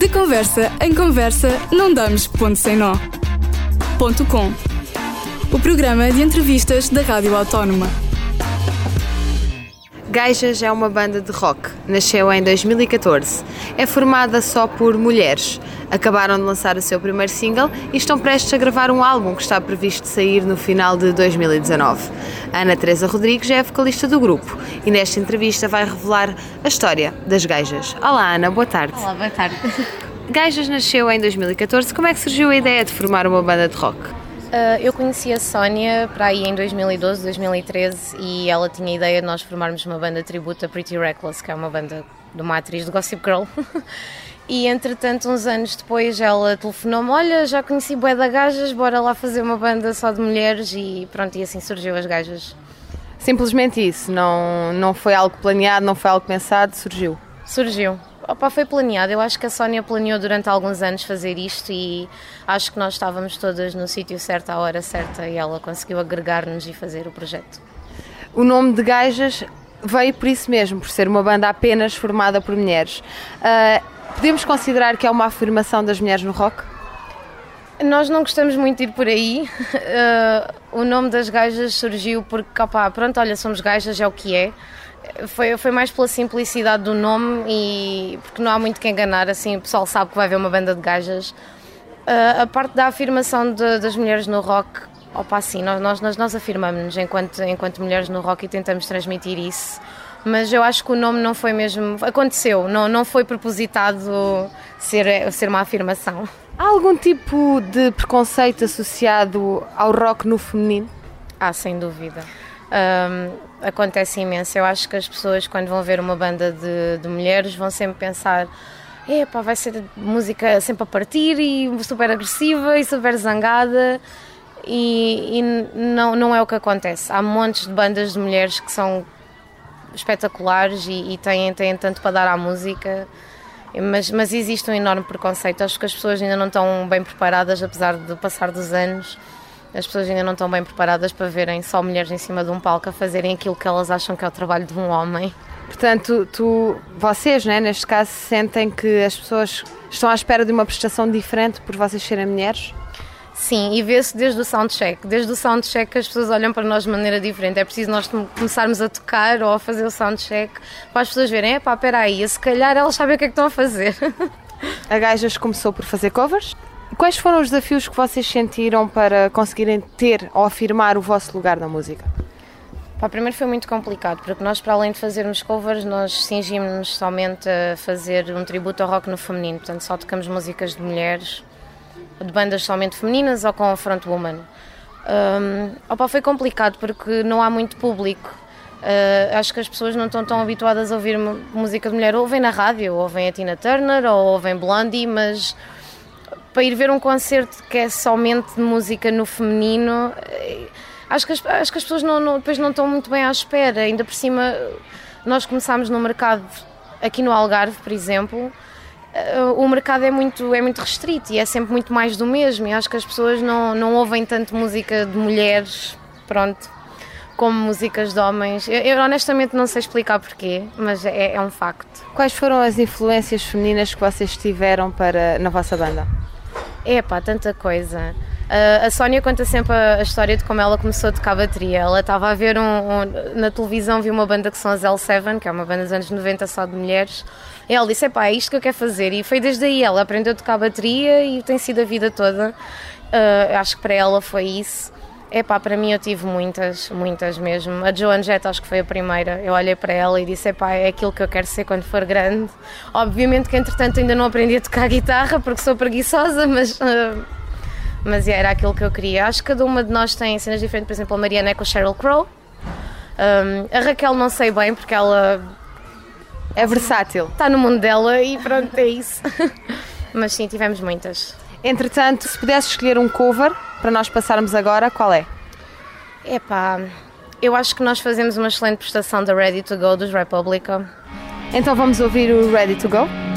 De conversa em conversa, não damos ponto sem nó. Ponto com. O programa de entrevistas da Rádio Autónoma. Gajas é uma banda de rock. Nasceu em 2014. É formada só por mulheres. Acabaram de lançar o seu primeiro single e estão prestes a gravar um álbum que está previsto sair no final de 2019. Ana Teresa Rodrigues é a vocalista do grupo e nesta entrevista vai revelar a história das Gajas. Olá Ana, boa tarde. Olá, boa tarde. Gajas nasceu em 2014. Como é que surgiu a ideia de formar uma banda de rock? Uh, eu conheci a Sónia para aí em 2012, 2013 e ela tinha a ideia de nós formarmos uma banda de tributo a Pretty Reckless, que é uma banda de uma atriz de Gossip Girl. E entretanto, uns anos depois, ela telefonou-me: Olha, já conheci Bué da Gajas, bora lá fazer uma banda só de mulheres. E pronto, e assim surgiu as Gajas. Simplesmente isso, não, não foi algo planeado, não foi algo pensado, surgiu. Surgiu. Opa, foi planeado. Eu acho que a Sónia planeou durante alguns anos fazer isto e acho que nós estávamos todas no sítio certo, à hora certa, e ela conseguiu agregar-nos e fazer o projeto. O nome de Gajas veio por isso mesmo, por ser uma banda apenas formada por mulheres. Uh, Podemos considerar que é uma afirmação das mulheres no rock? Nós não gostamos muito de ir por aí. Uh, o nome das gajas surgiu porque, opá, pronto, olha, somos gajas, é o que é. Foi, foi mais pela simplicidade do nome e porque não há muito que enganar, assim, o pessoal sabe que vai haver uma banda de gajas. Uh, a parte da afirmação de, das mulheres no rock, opa, sim, nós, nós, nós afirmamos-nos enquanto, enquanto mulheres no rock e tentamos transmitir isso mas eu acho que o nome não foi mesmo. Aconteceu, não, não foi propositado ser, ser uma afirmação. Há algum tipo de preconceito associado ao rock no feminino? Ah, sem dúvida. Um, acontece imenso. Eu acho que as pessoas, quando vão ver uma banda de, de mulheres, vão sempre pensar: epá, vai ser música sempre a partir e super agressiva e super zangada. E, e não, não é o que acontece. Há montes de bandas de mulheres que são espetaculares e, e têm, têm tanto para dar à música. Mas, mas existe um enorme preconceito. Acho que as pessoas ainda não estão bem preparadas, apesar de passar dos anos. As pessoas ainda não estão bem preparadas para verem só mulheres em cima de um palco a fazerem aquilo que elas acham que é o trabalho de um homem. Portanto, tu, vocês, né, neste caso, sentem que as pessoas estão à espera de uma prestação diferente por vocês serem mulheres? Sim, e vê-se desde o soundcheck. Desde o soundcheck as pessoas olham para nós de maneira diferente. É preciso nós começarmos a tocar ou a fazer o soundcheck para as pessoas verem, epá, peraí, se calhar elas sabem o que é que estão a fazer. A Gajas começou por fazer covers? Quais foram os desafios que vocês sentiram para conseguirem ter ou afirmar o vosso lugar na música? Pá, primeiro foi muito complicado, porque nós, para além de fazermos covers, nós cingimos-nos somente a fazer um tributo ao rock no feminino, portanto só tocamos músicas de mulheres de bandas somente femininas ou com frontwoman. Um, opa, foi complicado porque não há muito público. Uh, acho que as pessoas não estão tão habituadas a ouvir música de mulher. Ouvem na rádio, ouvem a Tina Turner ou ouvem Blondie, mas para ir ver um concerto que é somente de música no feminino, eh, acho que as, acho que as pessoas não, não, depois não estão muito bem à espera. Ainda por cima, nós começámos no mercado aqui no Algarve, por exemplo, o mercado é muito, é muito restrito e é sempre muito mais do mesmo. E acho que as pessoas não, não ouvem tanto música de mulheres, pronto, como músicas de homens. Eu, eu honestamente não sei explicar porquê, mas é, é, um facto. Quais foram as influências femininas que vocês tiveram para, na vossa banda? É pá, tanta coisa. Uh, a Sónia conta sempre a, a, história de como ela começou a tocar bateria. Ela estava a ver um, um, na televisão, viu uma banda que são as L7, que é uma banda dos anos 90 só de mulheres. E ela disse: pá, é isto que eu quero fazer. E foi desde aí. Ela aprendeu a tocar bateria e tem sido a vida toda. Uh, acho que para ela foi isso. É pá, para mim eu tive muitas, muitas mesmo. A Joan Jett acho que foi a primeira. Eu olhei para ela e disse: é pá, é aquilo que eu quero ser quando for grande. Obviamente que entretanto ainda não aprendi a tocar guitarra porque sou preguiçosa, mas. Uh, mas era aquilo que eu queria. Acho que cada uma de nós tem cenas diferentes, por exemplo, a Mariana é com a Sheryl Crow. Um, a Raquel não sei bem porque ela é versátil. Está no mundo dela e pronto, é isso. Mas sim, tivemos muitas. Entretanto, se pudesse escolher um cover para nós passarmos agora, qual é? Epá, eu acho que nós fazemos uma excelente prestação da Ready to Go dos Republica. Então vamos ouvir o Ready to Go?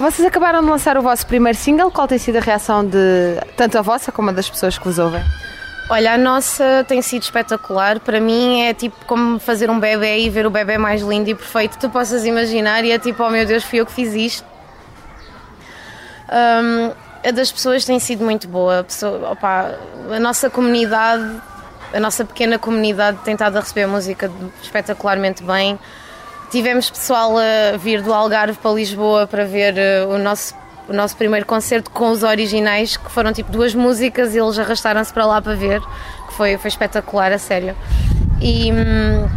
Vocês acabaram de lançar o vosso primeiro single. Qual tem sido a reação de tanto a vossa como a das pessoas que vos ouvem? Olha, a nossa tem sido espetacular. Para mim é tipo como fazer um bebê e ver o bebê mais lindo e perfeito que tu possas imaginar. E é tipo, oh meu Deus, fui eu que fiz isto. Um, a das pessoas tem sido muito boa. A, pessoa, opa, a nossa comunidade, a nossa pequena comunidade tem estado a receber a música espetacularmente bem. Tivemos pessoal a vir do Algarve para Lisboa para ver uh, o nosso o nosso primeiro concerto com os originais, que foram tipo duas músicas e eles arrastaram-se para lá para ver, que foi, foi espetacular, a sério. E. Hum,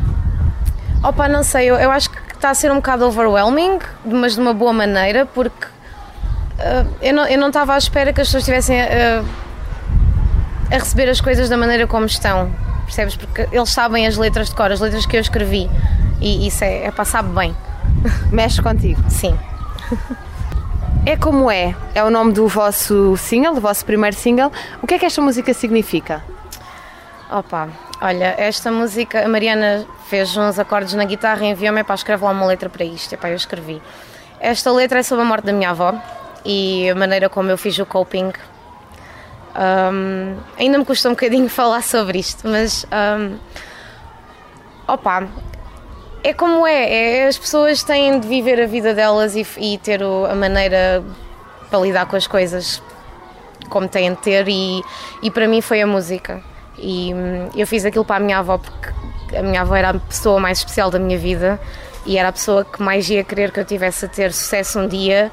opa, não sei, eu, eu acho que está a ser um bocado overwhelming, mas de uma boa maneira, porque uh, eu, não, eu não estava à espera que as pessoas estivessem a receber as coisas da maneira como estão, percebes? Porque eles sabem as letras de cor, as letras que eu escrevi. E isso é, é passar bem. Mexe contigo? Sim. É como é, é o nome do vosso single, do vosso primeiro single. O que é que esta música significa? Opa, olha, esta música, a Mariana fez uns acordes na guitarra e enviou-me para escrever lá uma letra para isto. Epá, eu escrevi. Esta letra é sobre a morte da minha avó e a maneira como eu fiz o coping. Um, ainda me custa um bocadinho falar sobre isto, mas um, opa, é como é, é, as pessoas têm de viver a vida delas e, e ter o, a maneira para lidar com as coisas como têm de ter e, e para mim foi a música. E hum, eu fiz aquilo para a minha avó porque a minha avó era a pessoa mais especial da minha vida e era a pessoa que mais ia querer que eu tivesse a ter sucesso um dia.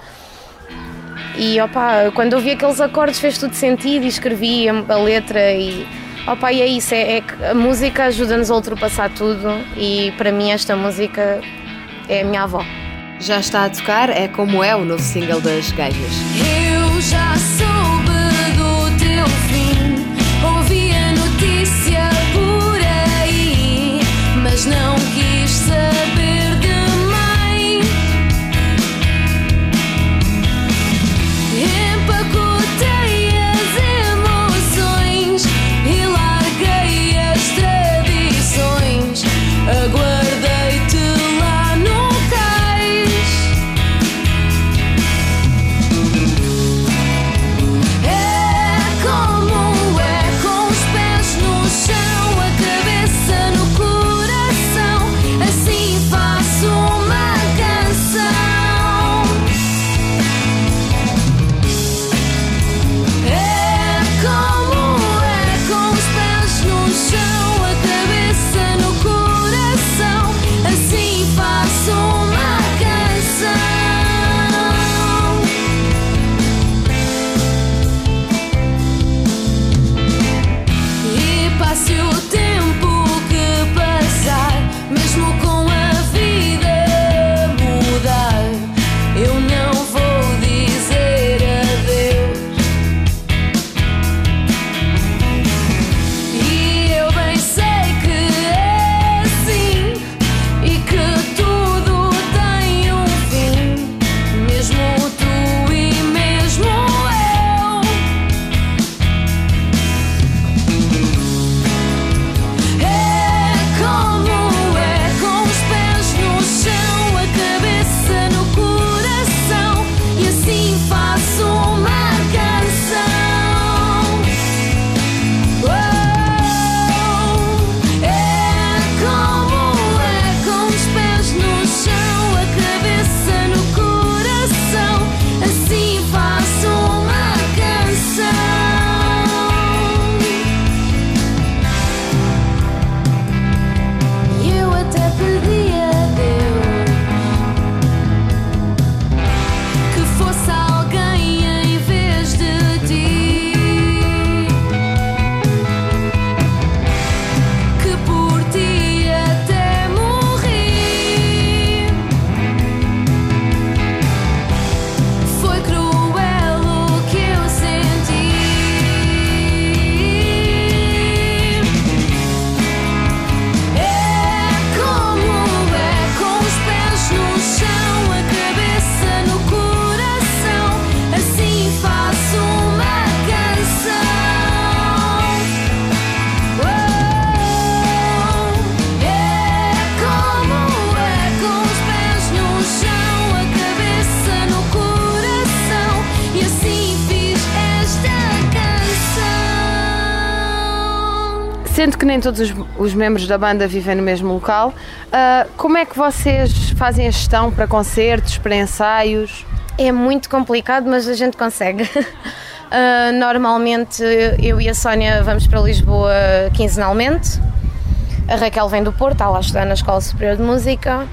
E opa, quando eu vi aqueles acordes fez tudo sentido e escrevi a, a letra e Opa, e é isso, é, é que a música ajuda-nos a ultrapassar tudo e para mim esta música é a minha avó. Já está a tocar, é como é o novo single das Gajas. Eu já soube do teu fim, ouvi a notícia por aí, mas não quis que nem todos os, os membros da banda vivem no mesmo local, ah, como é que vocês fazem a gestão para concertos, para ensaios? É muito complicado, mas a gente consegue. Uh, normalmente eu e a Sónia vamos para Lisboa quinzenalmente. A Raquel vem do Porto, está lá a estudar na Escola Superior de Música.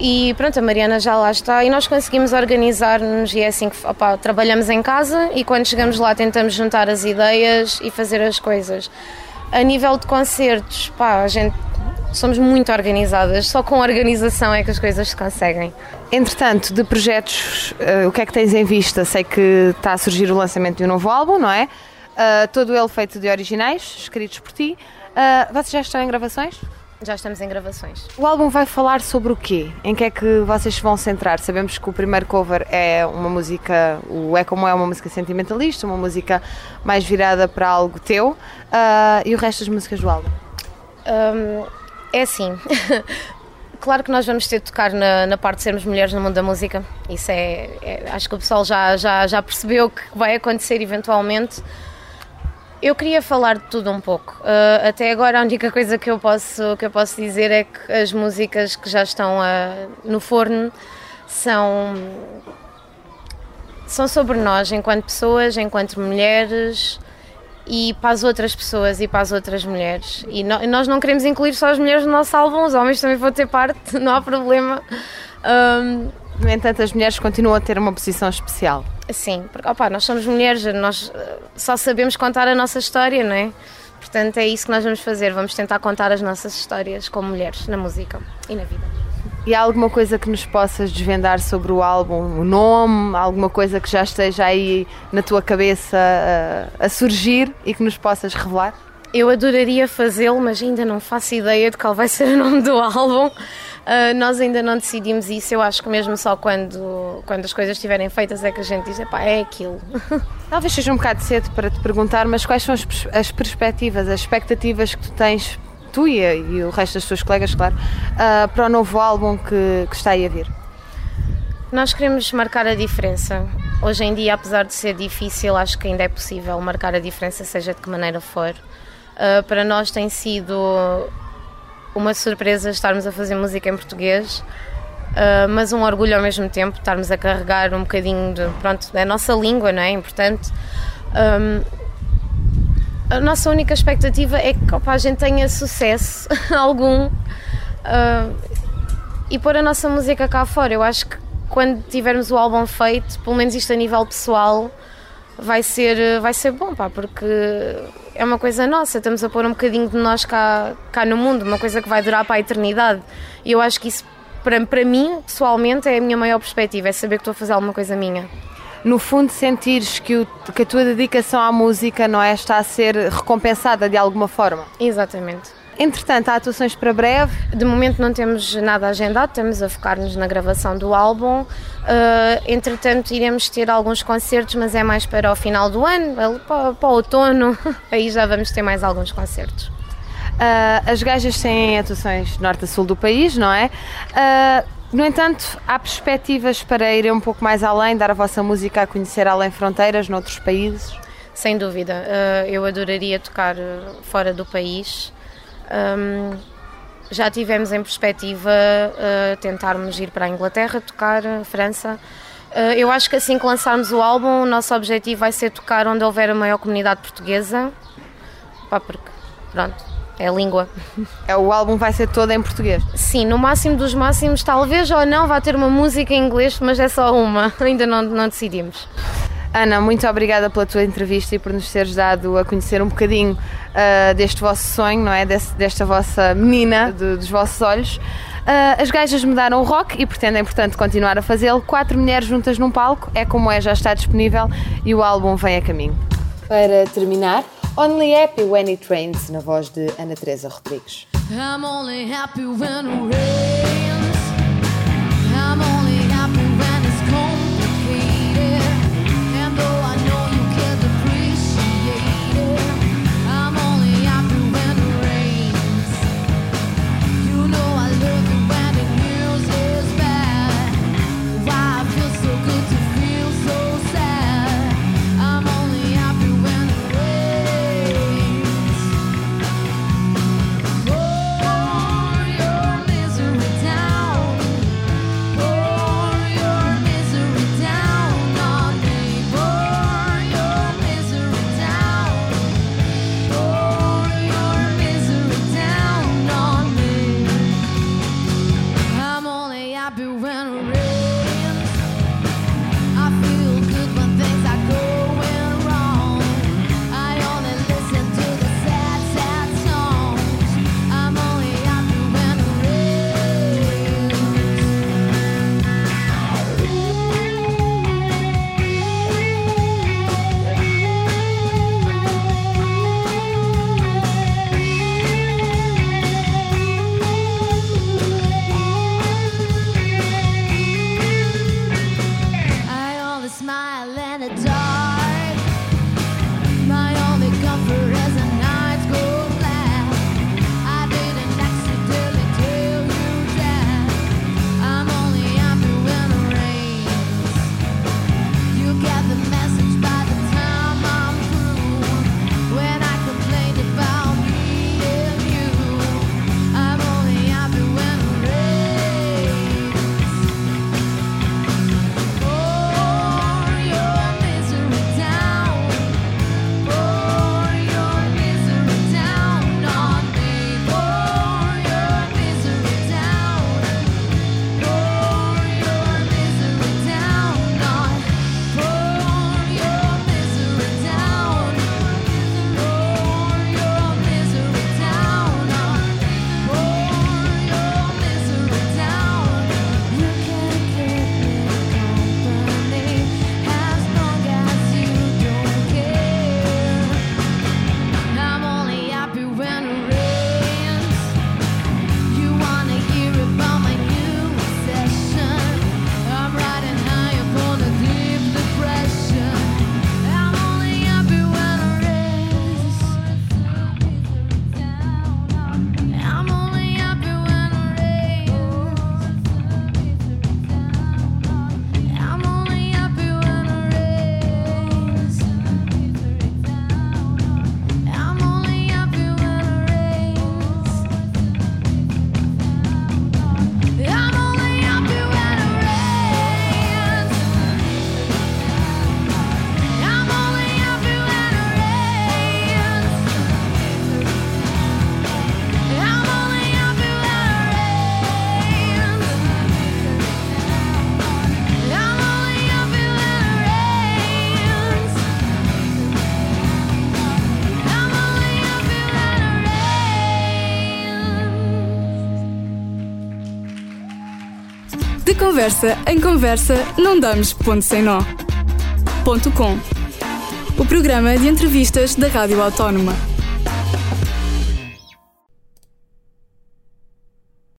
E pronto, a Mariana já lá está e nós conseguimos organizar-nos e é assim que opá, trabalhamos em casa e quando chegamos lá tentamos juntar as ideias e fazer as coisas. A nível de concertos, pá, a gente somos muito organizadas, só com organização é que as coisas se conseguem. Entretanto, de projetos, ah, o que é que tens em vista? Sei que está a surgir o lançamento de um novo álbum, não é? Ah, todo ele feito de originais, escritos por ti. Ah, vocês já estão em gravações? Já estamos em gravações. O álbum vai falar sobre o quê? Em que é que vocês vão centrar? Sabemos que o primeiro cover é uma música, o É Como É uma música sentimentalista, uma música mais virada para algo teu, ah, e o resto das músicas do álbum? Hum, é assim. claro que nós vamos ter de tocar na, na parte de sermos mulheres no mundo da música. Isso é. é- acho que o pessoal já, já, já percebeu que vai acontecer eventualmente. Eu queria falar de tudo um pouco. Uh, até agora a única coisa que eu posso, que eu posso dizer é que as músicas que já estão uh, no forno são, são sobre nós enquanto pessoas, enquanto mulheres e para as outras pessoas e para as outras mulheres. E no- nós não queremos incluir só as mulheres no nosso álbum, os homens também vão ter parte, não há problema. Um, No entanto, as mulheres continuam a ter uma posição especial. Sim, porque opá, nós somos mulheres, nós eh, só sabemos contar a nossa história, não é? Portanto, é isso que nós vamos fazer. Vamos tentar contar as nossas histórias como mulheres na música e na vida. E há alguma coisa que nos possas desvendar sobre o álbum? O nome? Alguma coisa que já esteja aí na tua cabeça ah, a surgir e que nos possas revelar? Eu adoraria fazê-lo, mas ainda não faço ideia de qual vai ser o nome do álbum. Ah, nós ainda não decidimos isso. Eu acho que mesmo só quando, quando as coisas estiverem feitas é que a gente diz: epá, é aquilo. Talvez seja um bocado cedo para te perguntar, mas quais são as, pers- as perspectivas, as expectativas que tu tens, tu e, e o resto das tuas colegas, claro, ah, para o novo álbum que, que está aí a vir? Nós queremos marcar a diferença. Hoje em dia, apesar de ser difícil, acho que ainda é possível marcar a diferença, seja de que maneira for. Uh, para nós tem sido uma surpresa estarmos a fazer música em português, uh, mas um orgulho ao mesmo tempo estarmos a carregar um bocadinho de, pronto, da nossa língua, não é? Importante. Um, a nossa única expectativa é que opa, a gente tenha sucesso algum uh, e pôr a nossa música cá fora. Eu acho que quando tivermos o álbum feito, pelo menos isto a nível pessoal, vai ser, vai ser bom, pá, porque é uma coisa nossa. Estamos a pôr um bocadinho de nós cá, cá no mundo, uma coisa que vai durar para a eternidade. E eu acho que isso, para, para mim, pessoalmente, é a minha maior perspectiva, é saber que estou a fazer alguma coisa minha. No fundo, sentires que, o- que a tua dedicação à música não é, está a ser recompensada de alguma forma. Exatamente. Entretanto, há atuações para breve. De momento não temos nada agendado, estamos a focar-nos na gravação do álbum. Uh, entretanto, iremos ter alguns concertos, mas é mais para o final do ano, ali para, para o outono. Aí já vamos ter mais alguns concertos. Ah, as gajas têm atuações norte a sul do país, não é? Ah, no entanto, há perspectivas para irem um pouco mais além, dar a vossa música a conhecer além fronteiras, noutros países? Sem dúvida, uh, eu adoraria tocar uh, fora do país. Um, já tivemos em perspectiva uh, tentarmos ir para a Inglaterra, tocar, uh, França. Uh, eu acho que assim que lançarmos o álbum, o nosso objetivo vai ser tocar onde houver a maior comunidade portuguesa. Pá, porque, pronto, é a língua. É, o álbum vai ser todo em português. Sim, no máximo dos máximos, talvez ou não, vai ter uma música em inglês, mas é só uma, ainda não, não decidimos. Ana, muito obrigada pela tua entrevista e por nos teres dado a conhecer um bocadinho ah, deste vosso sonho, não é? Desse- desta vossa menina, de- dos vossos olhos. Ah, as gajas mudaram o rock e pretendem, portanto, continuar a fazê-lo. Quatro mulheres juntas num palco, é como é, já está disponível e o álbum vem a caminho. Para terminar, Only Happy When It Rains, na voz de Ana Teresa Rodrigues. I'm only happy when it rains. Conversa em conversa não damos ponto sem nó. Ponto com. O programa de entrevistas da Rádio Autónoma.